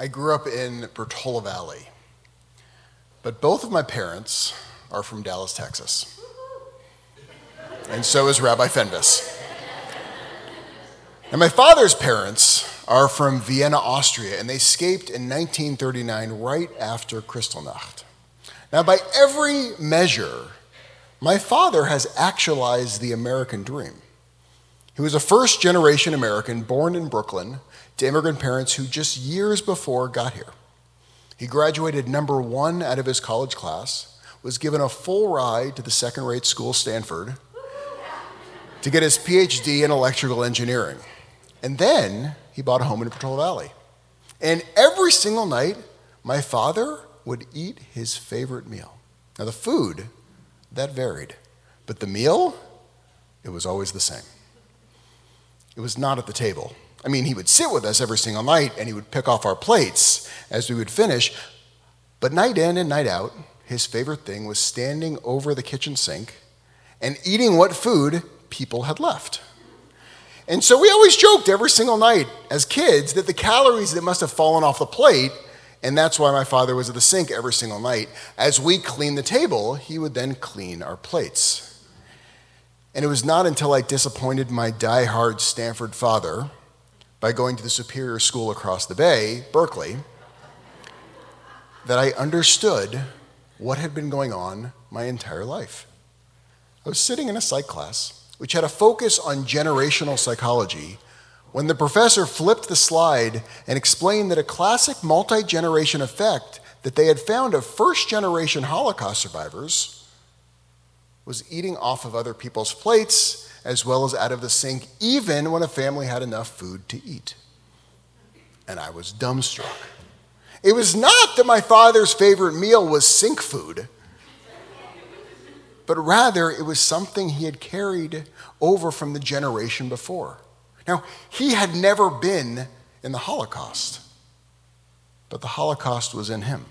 I grew up in Portola Valley, but both of my parents are from Dallas, Texas. And so is Rabbi Fenves. And my father's parents are from Vienna, Austria, and they escaped in 1939 right after Kristallnacht. Now, by every measure, my father has actualized the American dream. He was a first generation American born in Brooklyn to immigrant parents who just years before got here. He graduated number one out of his college class, was given a full ride to the second rate school, Stanford, to get his PhD in electrical engineering. And then he bought a home in Portola Valley. And every single night, my father would eat his favorite meal. Now, the food, that varied, but the meal, it was always the same. It was not at the table. I mean, he would sit with us every single night and he would pick off our plates as we would finish. But night in and night out, his favorite thing was standing over the kitchen sink and eating what food people had left. And so we always joked every single night as kids that the calories that must have fallen off the plate, and that's why my father was at the sink every single night. As we cleaned the table, he would then clean our plates. And it was not until I disappointed my die-hard Stanford father by going to the superior school across the bay, Berkeley, that I understood what had been going on my entire life. I was sitting in a psych class, which had a focus on generational psychology, when the professor flipped the slide and explained that a classic multi generation effect that they had found of first generation Holocaust survivors was eating off of other people's plates as well as out of the sink, even when a family had enough food to eat. And I was dumbstruck. It was not that my father's favorite meal was sink food, but rather it was something he had carried over from the generation before. Now, he had never been in the Holocaust, but the Holocaust was in him.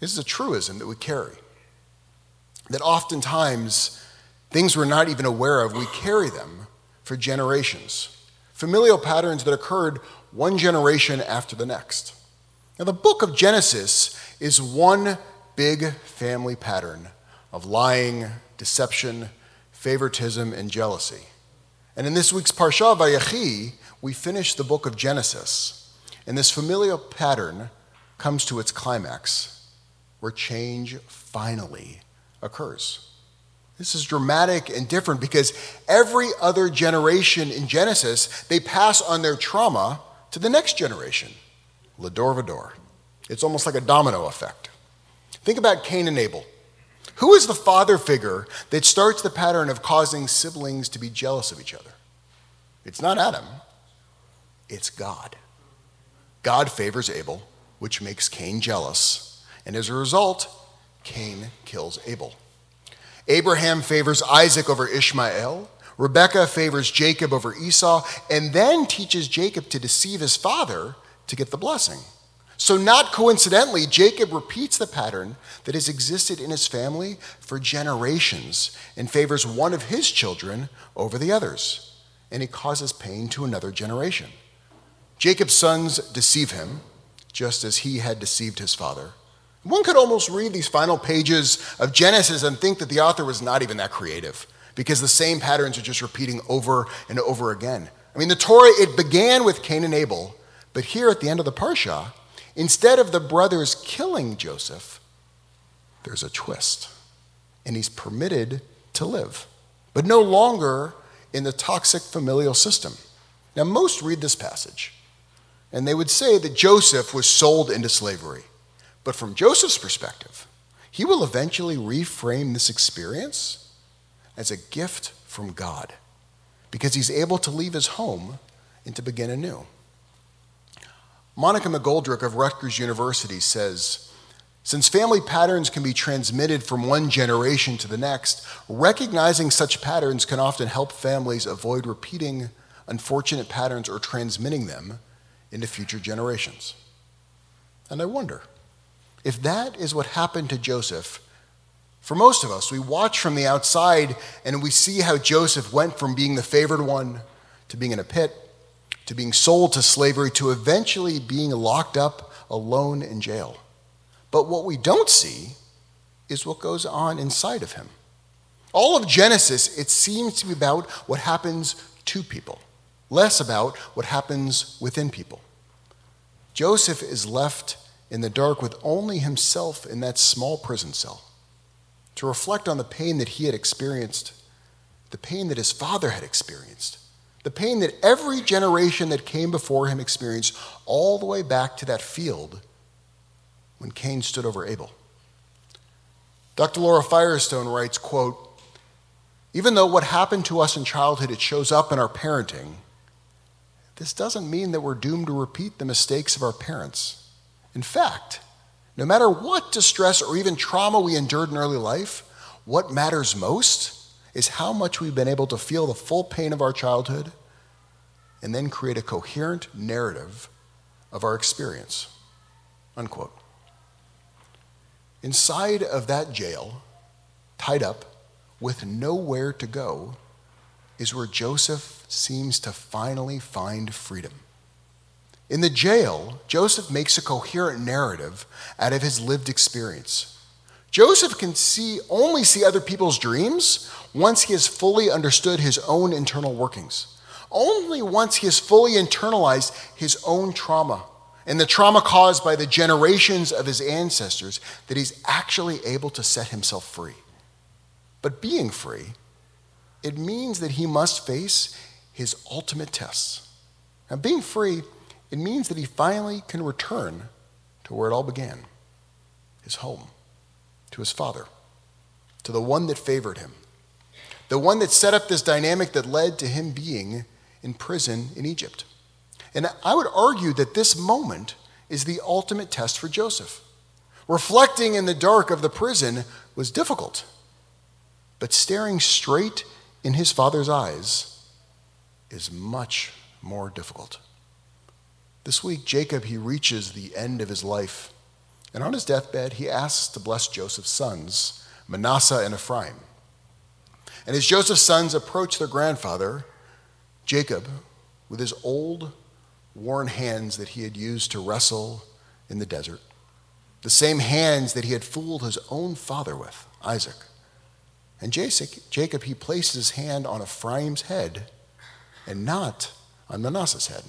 This is a truism that we carry. That oftentimes things we're not even aware of, we carry them for generations. Familial patterns that occurred one generation after the next. Now, the book of Genesis is one big family pattern of lying, deception, favoritism, and jealousy. And in this week's Parsha Vayechi, we finish the book of Genesis. And this familial pattern comes to its climax, where change finally occurs. This is dramatic and different because every other generation in Genesis, they pass on their trauma to the next generation, Lador Vador. It's almost like a domino effect. Think about Cain and Abel. Who is the father figure that starts the pattern of causing siblings to be jealous of each other? It's not Adam, it's God. God favors Abel, which makes Cain jealous, and as a result, Cain kills Abel. Abraham favors Isaac over Ishmael. Rebekah favors Jacob over Esau, and then teaches Jacob to deceive his father to get the blessing. So, not coincidentally, Jacob repeats the pattern that has existed in his family for generations and favors one of his children over the others, and he causes pain to another generation. Jacob's sons deceive him, just as he had deceived his father. One could almost read these final pages of Genesis and think that the author was not even that creative because the same patterns are just repeating over and over again. I mean, the Torah, it began with Cain and Abel, but here at the end of the Parsha, instead of the brothers killing Joseph, there's a twist. And he's permitted to live, but no longer in the toxic familial system. Now, most read this passage, and they would say that Joseph was sold into slavery. But from Joseph's perspective, he will eventually reframe this experience as a gift from God because he's able to leave his home and to begin anew. Monica McGoldrick of Rutgers University says Since family patterns can be transmitted from one generation to the next, recognizing such patterns can often help families avoid repeating unfortunate patterns or transmitting them into future generations. And I wonder if that is what happened to Joseph, for most of us, we watch from the outside and we see how Joseph went from being the favored one to being in a pit, to being sold to slavery to eventually being locked up alone in jail. But what we don't see is what goes on inside of him. All of Genesis, it seems to be about what happens to people, less about what happens within people. Joseph is left in the dark with only himself in that small prison cell to reflect on the pain that he had experienced, the pain that his father had experienced, the pain that every generation that came before him experienced, all the way back to that field when Cain stood over Abel. Dr. Laura Firestone writes, quote, even though what happened to us in childhood, it shows up in our parenting, this doesn't mean that we're doomed to repeat the mistakes of our parents. In fact, no matter what distress or even trauma we endured in early life, what matters most is how much we've been able to feel the full pain of our childhood and then create a coherent narrative of our experience. Unquote. Inside of that jail, tied up, with nowhere to go, is where Joseph seems to finally find freedom. In the jail, Joseph makes a coherent narrative out of his lived experience. Joseph can see only see other people's dreams once he has fully understood his own internal workings. Only once he has fully internalized his own trauma and the trauma caused by the generations of his ancestors that he's actually able to set himself free. But being free, it means that he must face his ultimate tests. Now, being free, it means that he finally can return to where it all began his home, to his father, to the one that favored him, the one that set up this dynamic that led to him being in prison in Egypt. And I would argue that this moment is the ultimate test for Joseph. Reflecting in the dark of the prison was difficult. But staring straight in his father's eyes is much more difficult. This week, Jacob, he reaches the end of his life. And on his deathbed, he asks to bless Joseph's sons, Manasseh and Ephraim. And as Joseph's sons approach their grandfather, Jacob, with his old, worn hands that he had used to wrestle in the desert, the same hands that he had fooled his own father with, Isaac, and Jacob, he placed his hand on Ephraim's head and not on Manasseh's head.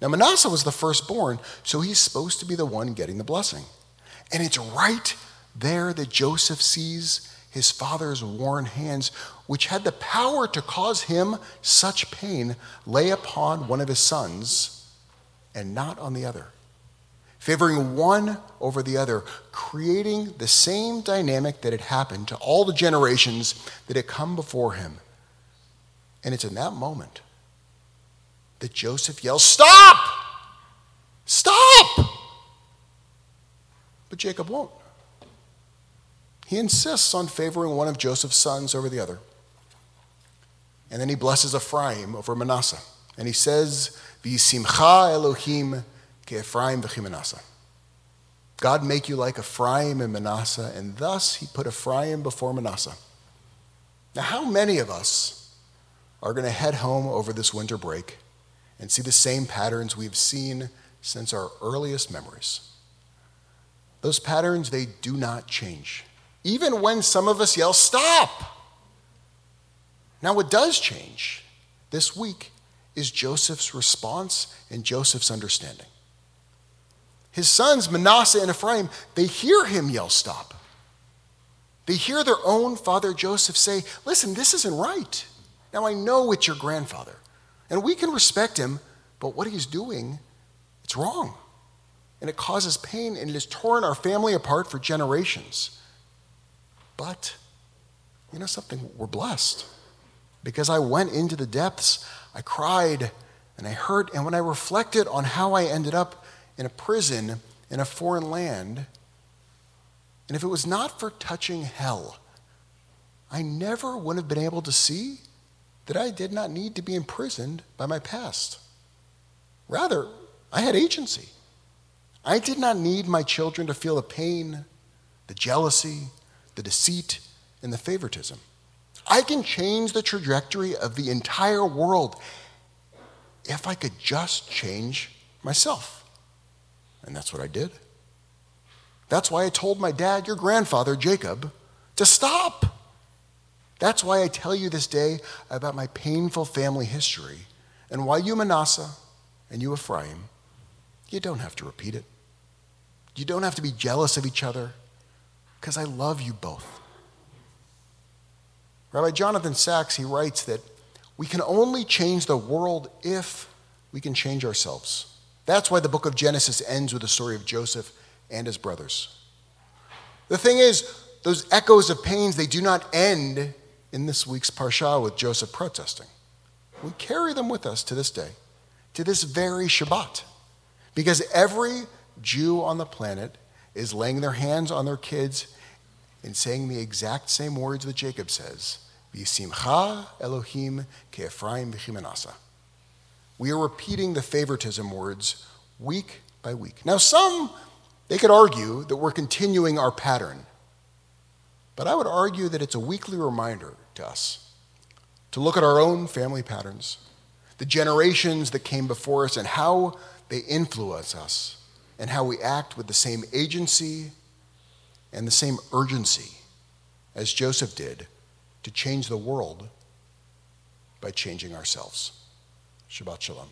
Now, Manasseh was the firstborn, so he's supposed to be the one getting the blessing. And it's right there that Joseph sees his father's worn hands, which had the power to cause him such pain, lay upon one of his sons and not on the other favoring one over the other, creating the same dynamic that had happened to all the generations that had come before him. And it's in that moment that Joseph yells, Stop! Stop! But Jacob won't. He insists on favoring one of Joseph's sons over the other. And then he blesses Ephraim over Manasseh. And he says, V'simcha Elohim ke Ephraim v'chimanasa. God make you like Ephraim and Manasseh, and thus he put Ephraim before Manasseh. Now, how many of us are going to head home over this winter break and see the same patterns we've seen since our earliest memories? Those patterns, they do not change. Even when some of us yell, stop! Now, what does change this week is Joseph's response and Joseph's understanding. His sons, Manasseh and Ephraim, they hear him yell, Stop. They hear their own father Joseph say, Listen, this isn't right. Now I know it's your grandfather, and we can respect him, but what he's doing, it's wrong. And it causes pain, and it has torn our family apart for generations. But, you know something? We're blessed. Because I went into the depths, I cried, and I hurt, and when I reflected on how I ended up, in a prison in a foreign land. And if it was not for touching hell, I never would have been able to see that I did not need to be imprisoned by my past. Rather, I had agency. I did not need my children to feel the pain, the jealousy, the deceit, and the favoritism. I can change the trajectory of the entire world if I could just change myself. And that's what I did. That's why I told my dad, your grandfather, Jacob, to stop. That's why I tell you this day about my painful family history and why you, Manasseh, and you, Ephraim, you don't have to repeat it. You don't have to be jealous of each other because I love you both. Rabbi Jonathan Sacks, he writes that we can only change the world if we can change ourselves. That's why the book of Genesis ends with the story of Joseph and his brothers. The thing is, those echoes of pains, they do not end in this week's Parsha with Joseph protesting. We carry them with us to this day, to this very Shabbat, because every Jew on the planet is laying their hands on their kids and saying the exact same words that Jacob says V'simcha Elohim ke'Ephraim v'chimanasa. We are repeating the favoritism words week by week. Now, some, they could argue that we're continuing our pattern. But I would argue that it's a weekly reminder to us to look at our own family patterns, the generations that came before us, and how they influence us, and how we act with the same agency and the same urgency as Joseph did to change the world by changing ourselves. Shabbat Shalom.